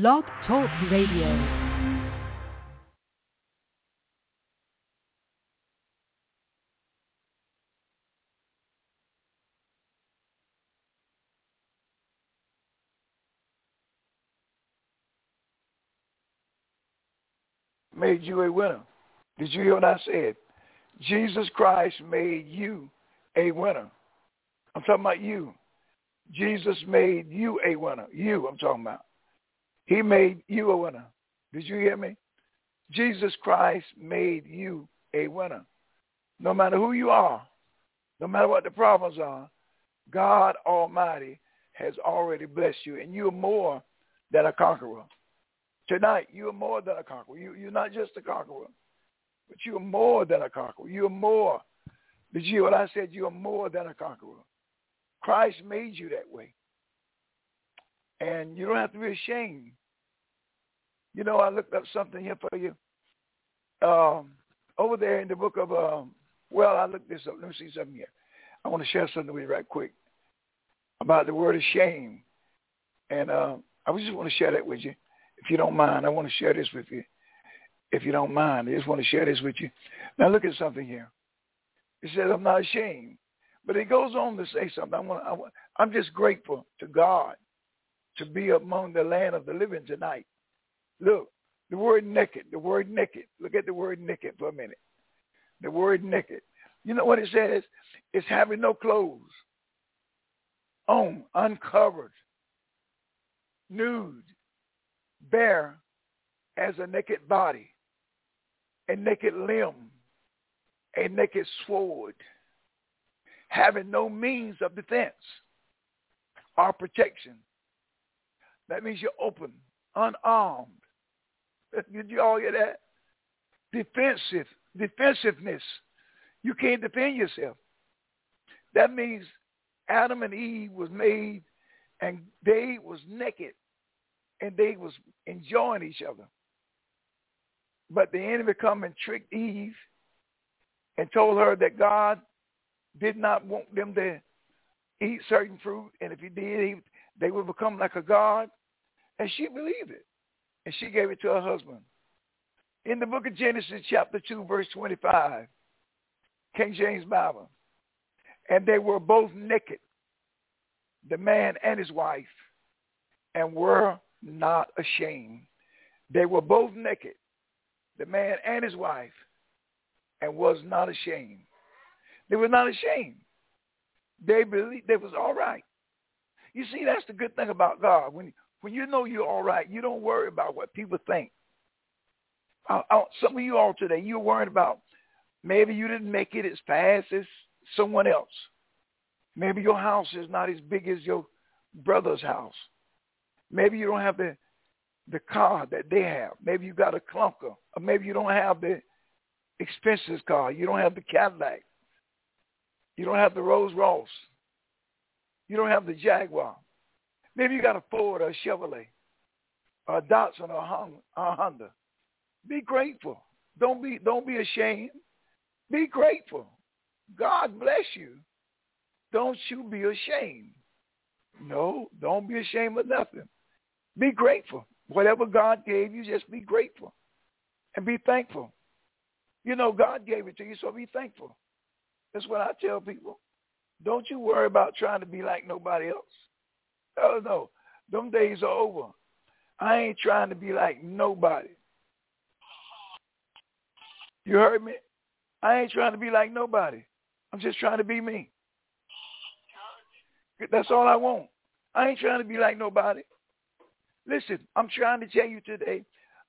Blog Talk Radio. made you a winner. Did you hear what I said? Jesus Christ made you a winner. I'm talking about you. Jesus made you a winner. You, I'm talking about. He made you a winner. Did you hear me? Jesus Christ made you a winner. No matter who you are, no matter what the problems are, God Almighty has already blessed you, and you are more than a conqueror. Tonight, you are more than a conqueror. You, you're not just a conqueror, but you are more than a conqueror. You are more. Did you hear what I said? You are more than a conqueror. Christ made you that way. And you don't have to be ashamed. You know, I looked up something here for you. Um, over there in the book of, um, well, I looked this up. Let me see something here. I want to share something with you right quick about the word of shame. And uh, I just want to share that with you. If you don't mind, I want to share this with you. If you don't mind, I just want to share this with you. Now look at something here. It says, I'm not ashamed. But it goes on to say something. I I'm just grateful to God to be among the land of the living tonight. Look, the word naked, the word naked. Look at the word naked for a minute. The word naked. You know what it says? It's having no clothes on, uncovered, nude, bare as a naked body, a naked limb, a naked sword, having no means of defense or protection. That means you're open, unarmed. Did you all hear that? Defensive, defensiveness. You can't defend yourself. That means Adam and Eve was made and they was naked and they was enjoying each other. But the enemy come and tricked Eve and told her that God did not want them to eat certain fruit, and if he did, he, they would become like a god. And she believed it, and she gave it to her husband. In the book of Genesis, chapter 2, verse 25, King James Bible, and they were both naked, the man and his wife, and were not ashamed. They were both naked, the man and his wife, and was not ashamed. They were not ashamed. They believed they was all right. You see, that's the good thing about God. When when you know you're all right, you don't worry about what people think. I, I, some of you all today, you're worried about maybe you didn't make it as fast as someone else. Maybe your house is not as big as your brother's house. Maybe you don't have the the car that they have. Maybe you got a clunker, or maybe you don't have the expensive car. You don't have the Cadillac. You don't have the Rolls Royce. You don't have the Jaguar. Maybe you got a Ford or a Chevrolet or a Datsun or a Honda. Be grateful. Don't be don't be ashamed. Be grateful. God bless you. Don't you be ashamed. No, don't be ashamed of nothing. Be grateful. Whatever God gave you, just be grateful and be thankful. You know, God gave it to you, so be thankful. That's what I tell people. Don't you worry about trying to be like nobody else. Oh, no. Them days are over. I ain't trying to be like nobody. You heard me? I ain't trying to be like nobody. I'm just trying to be me. That's all I want. I ain't trying to be like nobody. Listen, I'm trying to tell you today,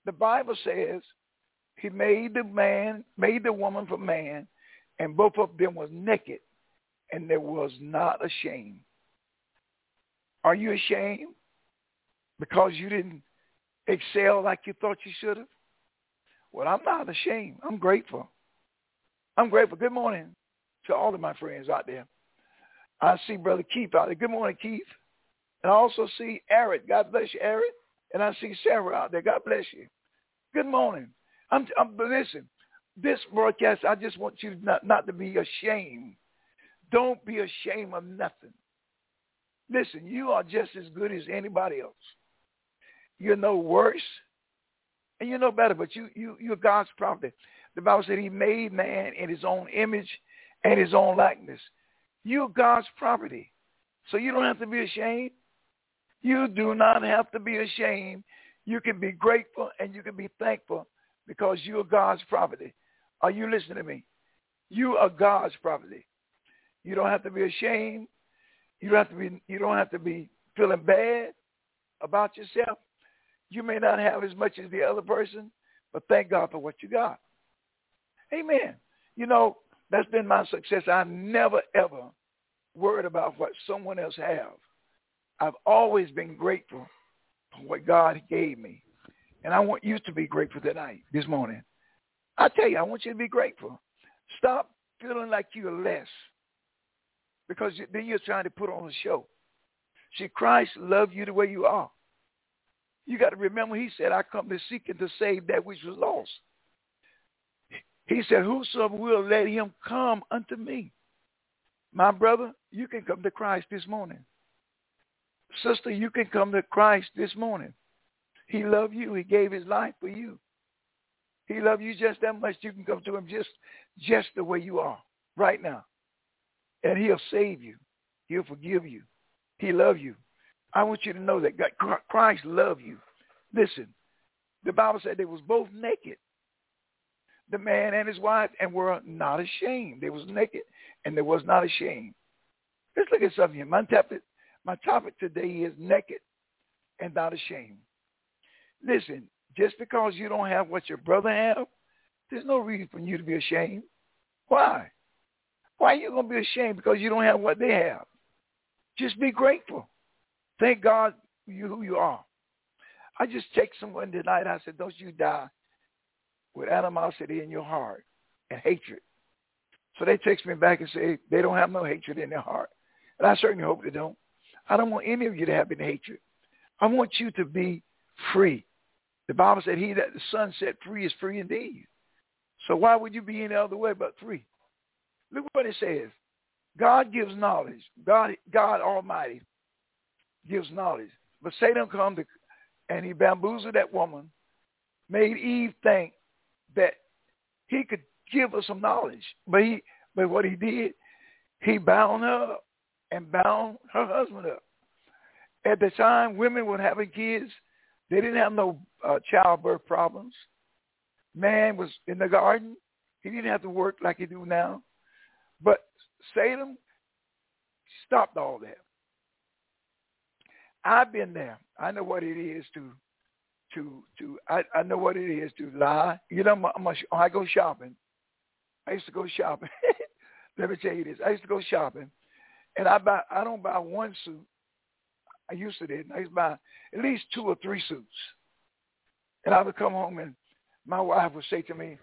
the Bible says he made the man, made the woman for man, and both of them was naked, and there was not a shame. Are you ashamed because you didn't excel like you thought you should have? Well, I'm not ashamed. I'm grateful. I'm grateful. Good morning to all of my friends out there. I see Brother Keith out there. Good morning, Keith. And I also see Eric. God bless you, Eric. And I see Sarah out there. God bless you. Good morning. I'm, I'm listen this broadcast, I just want you not, not to be ashamed. Don't be ashamed of nothing. Listen, you are just as good as anybody else. you're no worse, and you're no better, but you, you, you're God's property. The Bible said he made man in his own image and his own likeness. You're God's property. So you don't have to be ashamed. You do not have to be ashamed. You can be grateful and you can be thankful because you are God's property. Are you listening to me? You are God's property. You don't have to be ashamed. You don't have to be you don't have to be feeling bad about yourself. You may not have as much as the other person, but thank God for what you got. Amen. You know, that's been my success. I never ever worried about what someone else have. I've always been grateful for what God gave me. And I want you to be grateful tonight, this morning. I tell you, I want you to be grateful. Stop feeling like you're less because then you're trying to put on a show. See, Christ loved you the way you are. You got to remember he said, I come to seek and to save that which was lost. He said, whosoever will let him come unto me. My brother, you can come to Christ this morning. Sister, you can come to Christ this morning. He loved you. He gave his life for you. He loved you just that much. You can come to him just, just the way you are right now. And he'll save you. He'll forgive you. He loves you. I want you to know that God, Christ loved you. Listen, the Bible said they was both naked, the man and his wife, and were not ashamed. They was naked and they was not ashamed. Let's look at something here. My topic, my topic today is naked and not ashamed. Listen, just because you don't have what your brother have, there's no reason for you to be ashamed. Why? Why are you going to be ashamed because you don't have what they have? Just be grateful. Thank God you who you are. I just text someone tonight. I said, don't you die with animosity in your heart and hatred. So they text me back and say they don't have no hatred in their heart. And I certainly hope they don't. I don't want any of you to have any hatred. I want you to be free. The Bible said he that the son set free is free indeed. So why would you be any other way but free? Look what it says. God gives knowledge. God, God Almighty gives knowledge. But Satan come and he bamboozled that woman, made Eve think that he could give her some knowledge. But he, but what he did, he bound her up and bound her husband up. At the time, women were having kids. They didn't have no uh, childbirth problems. Man was in the garden. He didn't have to work like he do now. But Satan stopped all that. I've been there. I know what it is to, to, to. I, I know what it is to lie. You know, I'm I'm a, I go shopping. I used to go shopping. Let me tell you this. I used to go shopping, and I buy. I don't buy one suit. I used to did. I used to buy at least two or three suits, and I would come home and my wife would say to me,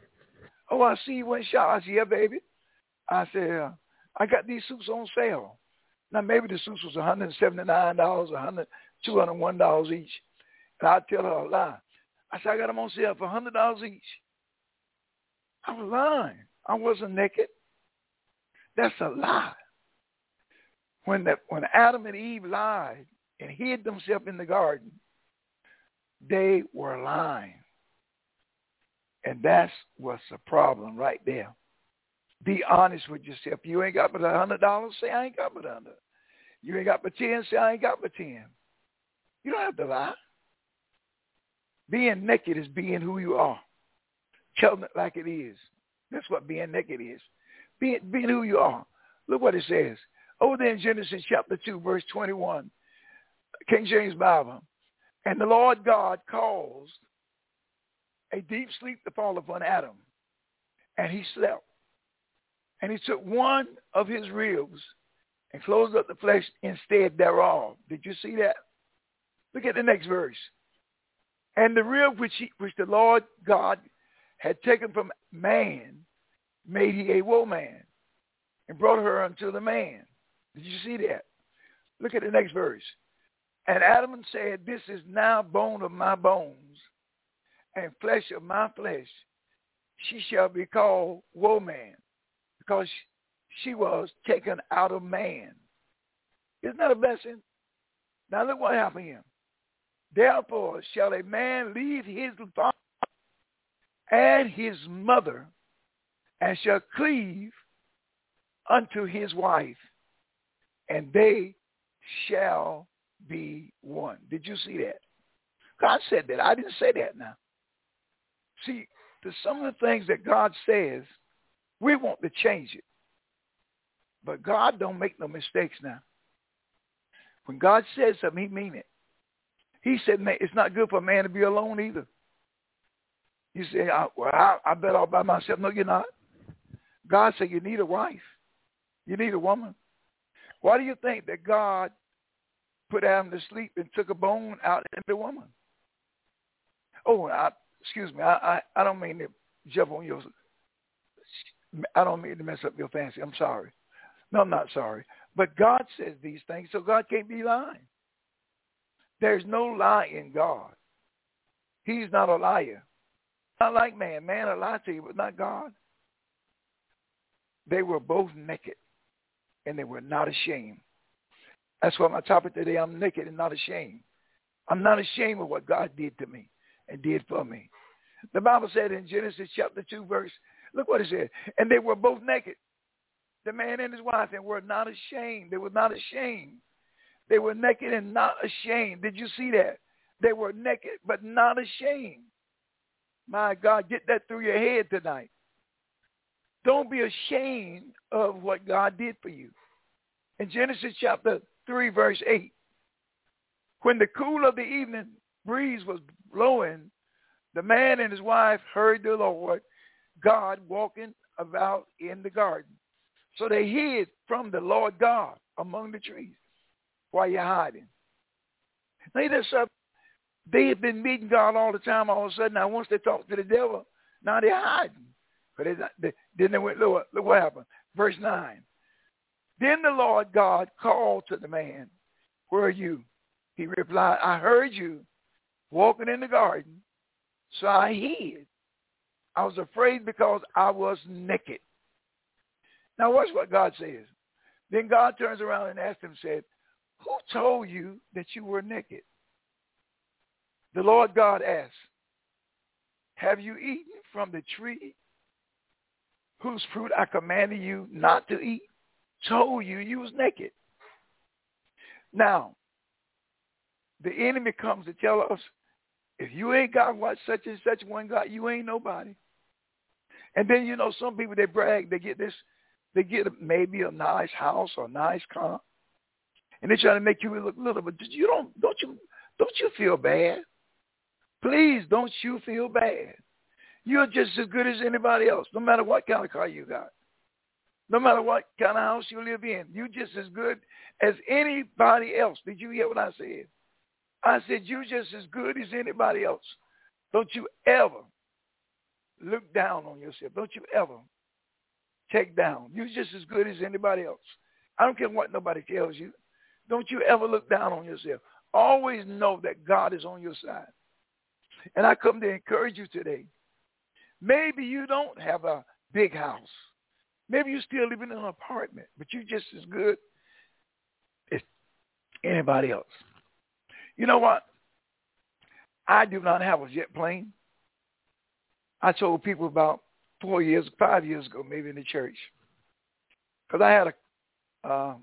"Oh, I see you went shop." I said, "Yeah, baby." I said, uh, "I got these suits on sale." Now maybe the suits was $179, $100, $201 each. And I'd tell her a lie. I said, I got them on sale for $100 each. I was lying. I wasn't naked. That's a lie. When, when Adam and Eve lied and hid themselves in the garden, they were lying. And that's what's the problem right there. Be honest with yourself. You ain't got but a hundred dollars. Say I ain't got but a hundred. You ain't got but ten. Say I ain't got but ten. You don't have to lie. Being naked is being who you are. Telling it like it is. That's what being naked is. Being, being who you are. Look what it says. Over there in Genesis chapter 2, verse 21, King James Bible. And the Lord God caused a deep sleep to fall upon Adam, and he slept. And he took one of his ribs and closed up the flesh instead thereof. Did you see that? Look at the next verse. And the rib which, he, which the Lord God had taken from man made he a woman and brought her unto the man. Did you see that? Look at the next verse. And Adam said, This is now bone of my bones and flesh of my flesh. She shall be called woman because she was taken out of man. Isn't that a blessing? Now look what happened here. Therefore shall a man leave his father and his mother, and shall cleave unto his wife, and they shall be one. Did you see that? God said that. I didn't say that now. See, some of the things that God says, we want to change it. But God don't make no mistakes now. When God says something, he mean it. He said, man, it's not good for a man to be alone either. You say, well, I, I bet all by myself. No, you're not. God said you need a wife. You need a woman. Why do you think that God put Adam to sleep and took a bone out of the woman? Oh, I, excuse me. I, I, I don't mean to jump on your. I don't mean to mess up your fancy. I'm sorry. No, I'm not sorry. But God says these things, so God can't be lying. There's no lie in God. He's not a liar. Not like man. Man will lie to you, but not God. They were both naked, and they were not ashamed. That's why my topic today, I'm naked and not ashamed. I'm not ashamed of what God did to me and did for me. The Bible said in Genesis chapter 2, verse, look what it said. And they were both naked the man and his wife, and were not ashamed. They were not ashamed. They were naked and not ashamed. Did you see that? They were naked but not ashamed. My God, get that through your head tonight. Don't be ashamed of what God did for you. In Genesis chapter 3, verse 8, when the cool of the evening breeze was blowing, the man and his wife heard the Lord God walking about in the garden. So they hid from the Lord God among the trees while you're hiding. Now, this up, they had been meeting God all the time. All of a sudden, now once they talked to the devil, now they're hiding. But they, they, then they went, look, look what happened. Verse 9. Then the Lord God called to the man, where are you? He replied, I heard you walking in the garden, so I hid. I was afraid because I was naked. Now watch what God says. Then God turns around and asks him, said, who told you that you were naked? The Lord God asked, have you eaten from the tree whose fruit I commanded you not to eat? Told you you was naked. Now, the enemy comes to tell us, if you ain't got what such and such one got, you ain't nobody. And then, you know, some people, they brag, they get this they get maybe a nice house or a nice car, and they try to make you look little. But you don't don't you don't you feel bad? Please don't you feel bad. You're just as good as anybody else, no matter what kind of car you got. No matter what kind of house you live in, you're just as good as anybody else. Did you hear what I said? I said you're just as good as anybody else. Don't you ever look down on yourself. Don't you ever take down. You're just as good as anybody else. I don't care what nobody tells you. Don't you ever look down on yourself. Always know that God is on your side. And I come to encourage you today. Maybe you don't have a big house. Maybe you're still living in an apartment, but you're just as good as anybody else. You know what? I do not have a jet plane. I told people about four years, five years ago, maybe in the church, because I had a uh,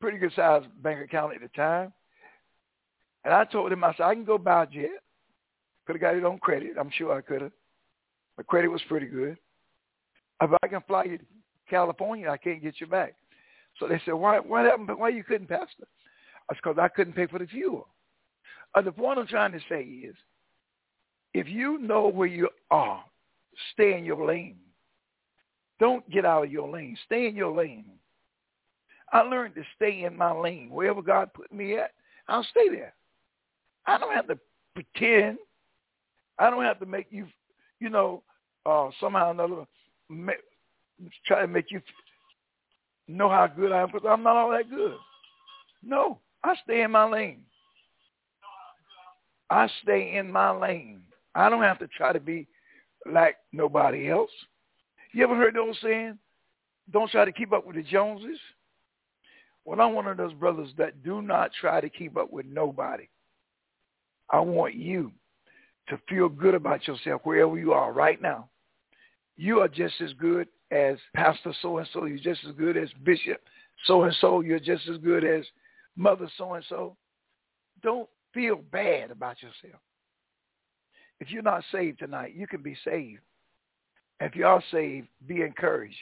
pretty good sized bank account at the time, and I told them, I said, I can go buy a jet. Could have got it on credit. I'm sure I could have. My credit was pretty good. If I can fly you to California, I can't get you back. So they said, why, what happened? Why you couldn't, Pastor? That's because I couldn't pay for the fuel. Uh, the point I'm trying to say is, if you know where you are stay in your lane. Don't get out of your lane. Stay in your lane. I learned to stay in my lane. Wherever God put me at, I'll stay there. I don't have to pretend. I don't have to make you, you know, uh, somehow or another try to make you know how good I am because I'm not all that good. No, I stay in my lane. I stay in my lane. I don't have to try to be like nobody else. You ever heard those saying, don't try to keep up with the Joneses? Well, I'm one of those brothers that do not try to keep up with nobody. I want you to feel good about yourself wherever you are right now. You are just as good as Pastor so-and-so. You're just as good as Bishop so-and-so. You're just as good as Mother so-and-so. Don't feel bad about yourself. If you're not saved tonight, you can be saved. If you are saved, be encouraged.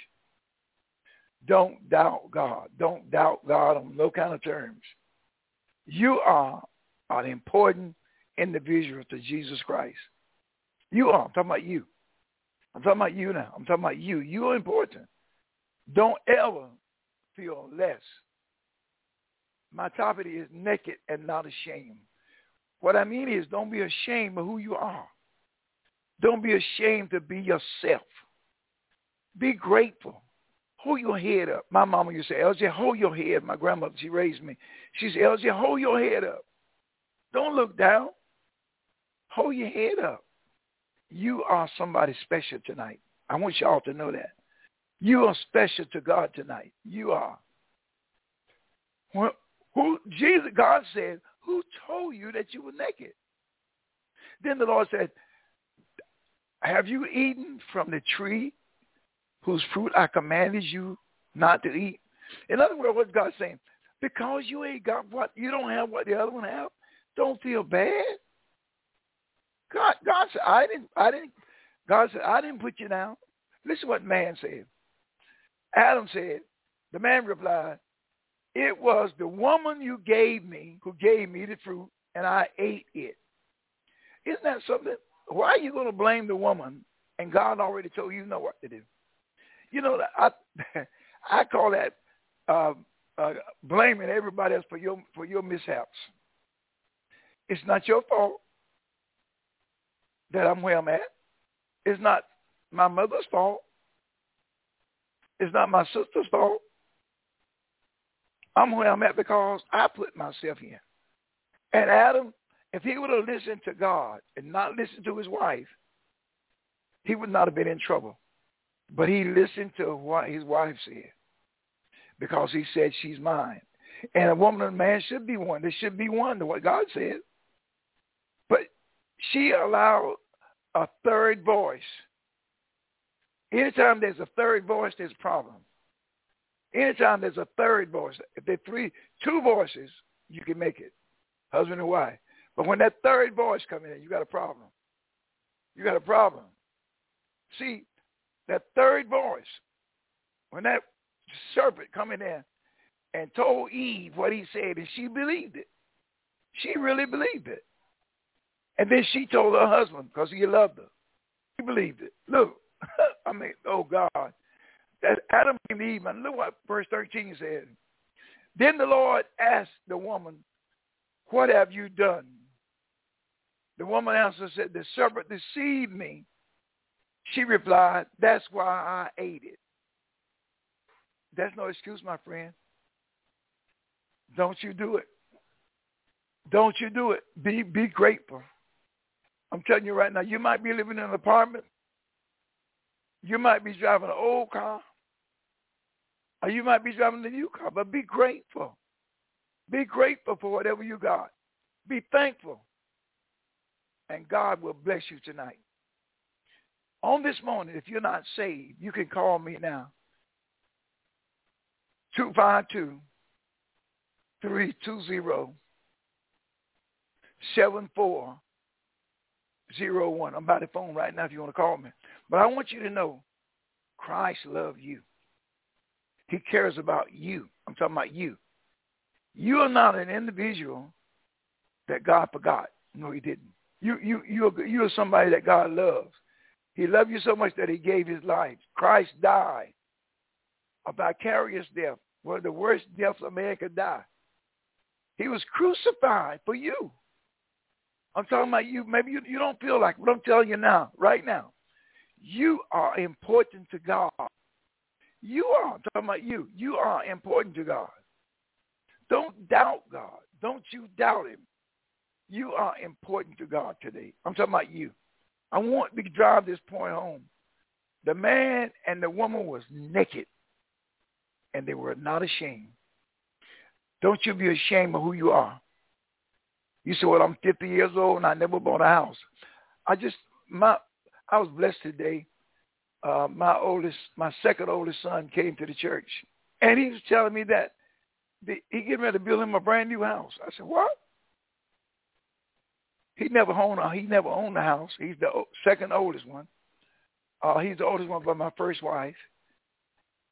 Don't doubt God. Don't doubt God on no kind of terms. You are an important individual to Jesus Christ. You are. I'm talking about you. I'm talking about you now. I'm talking about you. You are important. Don't ever feel less. My topic is naked and not ashamed. What I mean is don't be ashamed of who you are. Don't be ashamed to be yourself. Be grateful. Hold your head up. My mama used to say, LJ, hold your head. My grandmother, she raised me. She said, LJ, hold your head up. Don't look down. Hold your head up. You are somebody special tonight. I want y'all to know that. You are special to God tonight. You are. Well, who Jesus, God said, who told you that you were naked? Then the Lord said, have you eaten from the tree whose fruit I commanded you not to eat? In other words, what's God saying? Because you ain't got what you don't have what the other one have, don't feel bad. God, God said, I didn't, I didn't, God said, I didn't put you down. Listen what man said. Adam said, the man replied, it was the woman you gave me who gave me the fruit, and I ate it. Isn't that something? Why are you going to blame the woman? And God already told you, know what to do. You know, I I call that uh, uh, blaming everybody else for your for your mishaps. It's not your fault that I'm where I'm at. It's not my mother's fault. It's not my sister's fault. I'm where I'm at because I put myself in. And Adam, if he would have listened to God and not listened to his wife, he would not have been in trouble. But he listened to what his wife said because he said, she's mine. And a woman and a man should be one. They should be one to what God said. But she allowed a third voice. Anytime there's a third voice, there's a problem. Anytime there's a third voice, if there's three, two voices, you can make it, husband and wife. But when that third voice comes in, you got a problem. You got a problem. See, that third voice, when that serpent come in there and told Eve what he said, and she believed it. She really believed it. And then she told her husband because he loved her. He believed it. Look, I mean, oh God. That Adam came to Eve, and look what verse 13 said. Then the Lord asked the woman, what have you done? The woman answered said, the serpent deceived me. She replied, that's why I ate it. That's no excuse, my friend. Don't you do it. Don't you do it. Be be grateful. I'm telling you right now, you might be living in an apartment. You might be driving an old car. Or you might be driving a new car, but be grateful. Be grateful for whatever you got. Be thankful. And God will bless you tonight. On this morning, if you're not saved, you can call me now. 252 320 zero one. I'm by the phone right now if you want to call me. But I want you to know Christ loves you. He cares about you. I'm talking about you. You are not an individual that God forgot. No, he didn't. You you you are, you are somebody that God loves. He loved you so much that he gave his life. Christ died a vicarious death, one of the worst deaths a man could die. He was crucified for you. I'm talking about you. Maybe you, you don't feel like what I'm telling you now, right now. You are important to God. You are. I'm talking about you. You are important to God. Don't doubt God. Don't you doubt him. You are important to God today. I'm talking about you. I want to drive this point home. The man and the woman was naked, and they were not ashamed. Don't you be ashamed of who you are. You say, well, I'm 50 years old and I never bought a house. I just, my, I was blessed today. Uh, my oldest, my second oldest son came to the church. And he was telling me that the, he getting ready to build him a brand new house. I said, what? He never owned a, he never owned a house. He's the second oldest one. Uh, he's the oldest one by my first wife.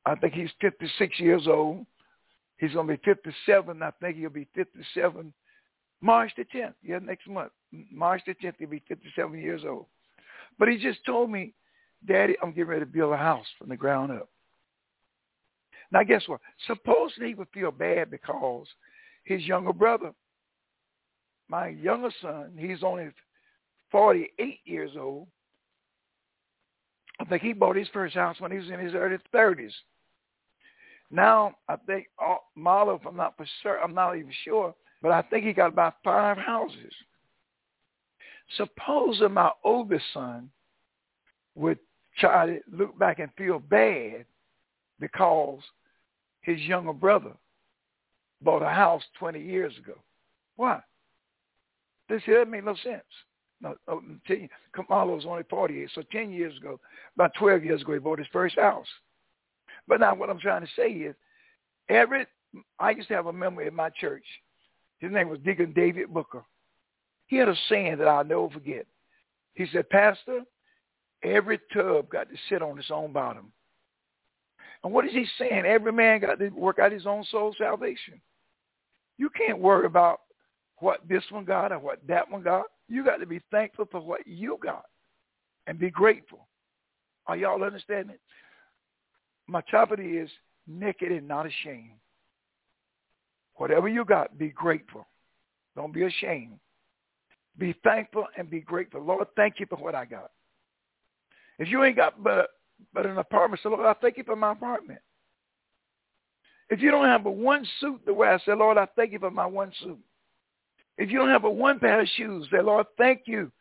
I think he's 56 years old. He's going to be 57. I think he'll be 57 March the 10th. Yeah, next month. March the 10th, he'll be 57 years old. But he just told me, Daddy, I'm getting ready to build a house from the ground up. Now, guess what? Supposedly he would feel bad because his younger brother, my younger son, he's only 48 years old. I think he bought his first house when he was in his early 30s. Now, I think uh, Marlo, if I'm not for sure, I'm not even sure, but I think he got about five houses. Supposing my oldest son would try to look back and feel bad because his younger brother bought a house 20 years ago. Why? This here made no sense. No, oh, Kamala was only 48, so 10 years ago, about 12 years ago, he bought his first house. But now what I'm trying to say is, every I used to have a member in my church. His name was Deacon David Booker. He had a saying that I'll never forget. He said, Pastor, every tub got to sit on its own bottom. And what is he saying? Every man got to work out his own soul salvation. You can't worry about what this one got or what that one got. You got to be thankful for what you got and be grateful. Are y'all understanding? My topic is naked and not ashamed. Whatever you got, be grateful. Don't be ashamed. Be thankful and be grateful. Lord, thank you for what I got. If you ain't got but but an apartment. So Lord, I thank you for my apartment. If you don't have but one suit to wear, I say, Lord, I thank you for my one suit. If you don't have but one pair of shoes, say, Lord, thank you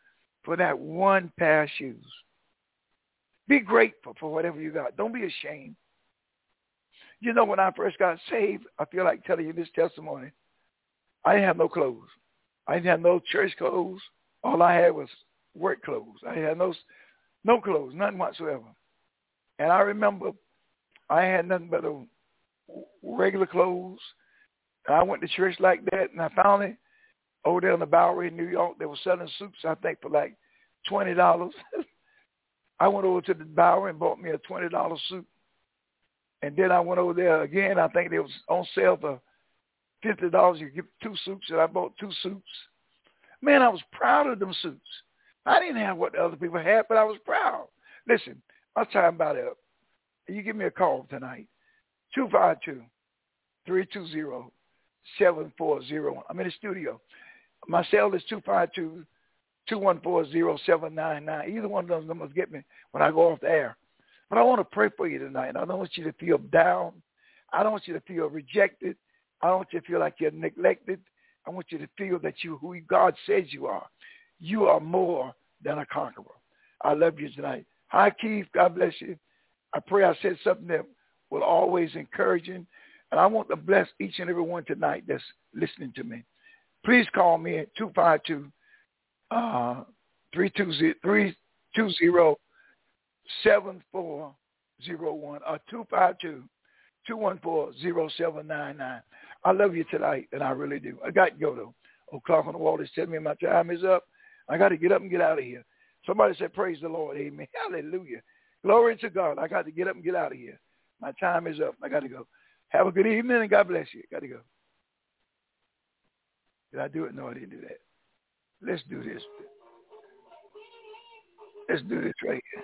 for that one pair of shoes. Be grateful for whatever you got. Don't be ashamed. You know, when I first got saved, I feel like telling you this testimony. I didn't have no clothes. I didn't have no church clothes. All I had was work clothes. I had no no clothes, nothing whatsoever. And I remember I had nothing but a regular clothes. And I went to church like that, and I found it over there in the Bowery in New York. They were selling suits, I think, for like twenty dollars. I went over to the Bowery and bought me a twenty dollar suit. And then I went over there again. I think they was on sale for fifty dollars. You get two suits, and I bought two suits. Man, I was proud of them suits. I didn't have what the other people had, but I was proud. Listen, my time about up. You give me a call tonight. 252-320-7401. I'm in the studio. My cell is 252-214-0799. Either one of those numbers get me when I go off the air. But I want to pray for you tonight. I don't want you to feel down. I don't want you to feel rejected. I don't want you to feel like you're neglected. I want you to feel that you who God says you are. You are more than a conqueror. I love you tonight. Hi, Keith. God bless you. I pray I said something that will always encourage you. And I want to bless each and every one tonight that's listening to me. Please call me at 252 uh, 320 7401 or 252 214-0799. I love you tonight, and I really do. I got to go, though. O'clock on the wall is telling me my time is up. I got to get up and get out of here. Somebody said, praise the Lord. Amen. Hallelujah. Glory to God. I got to get up and get out of here. My time is up. I got to go. Have a good evening and God bless you. Got to go. Did I do it? No, I didn't do that. Let's do this. Let's do this right here.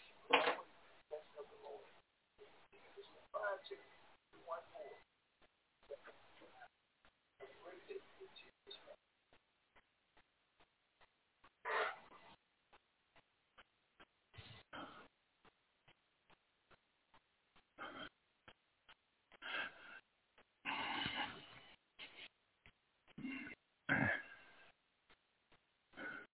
one more.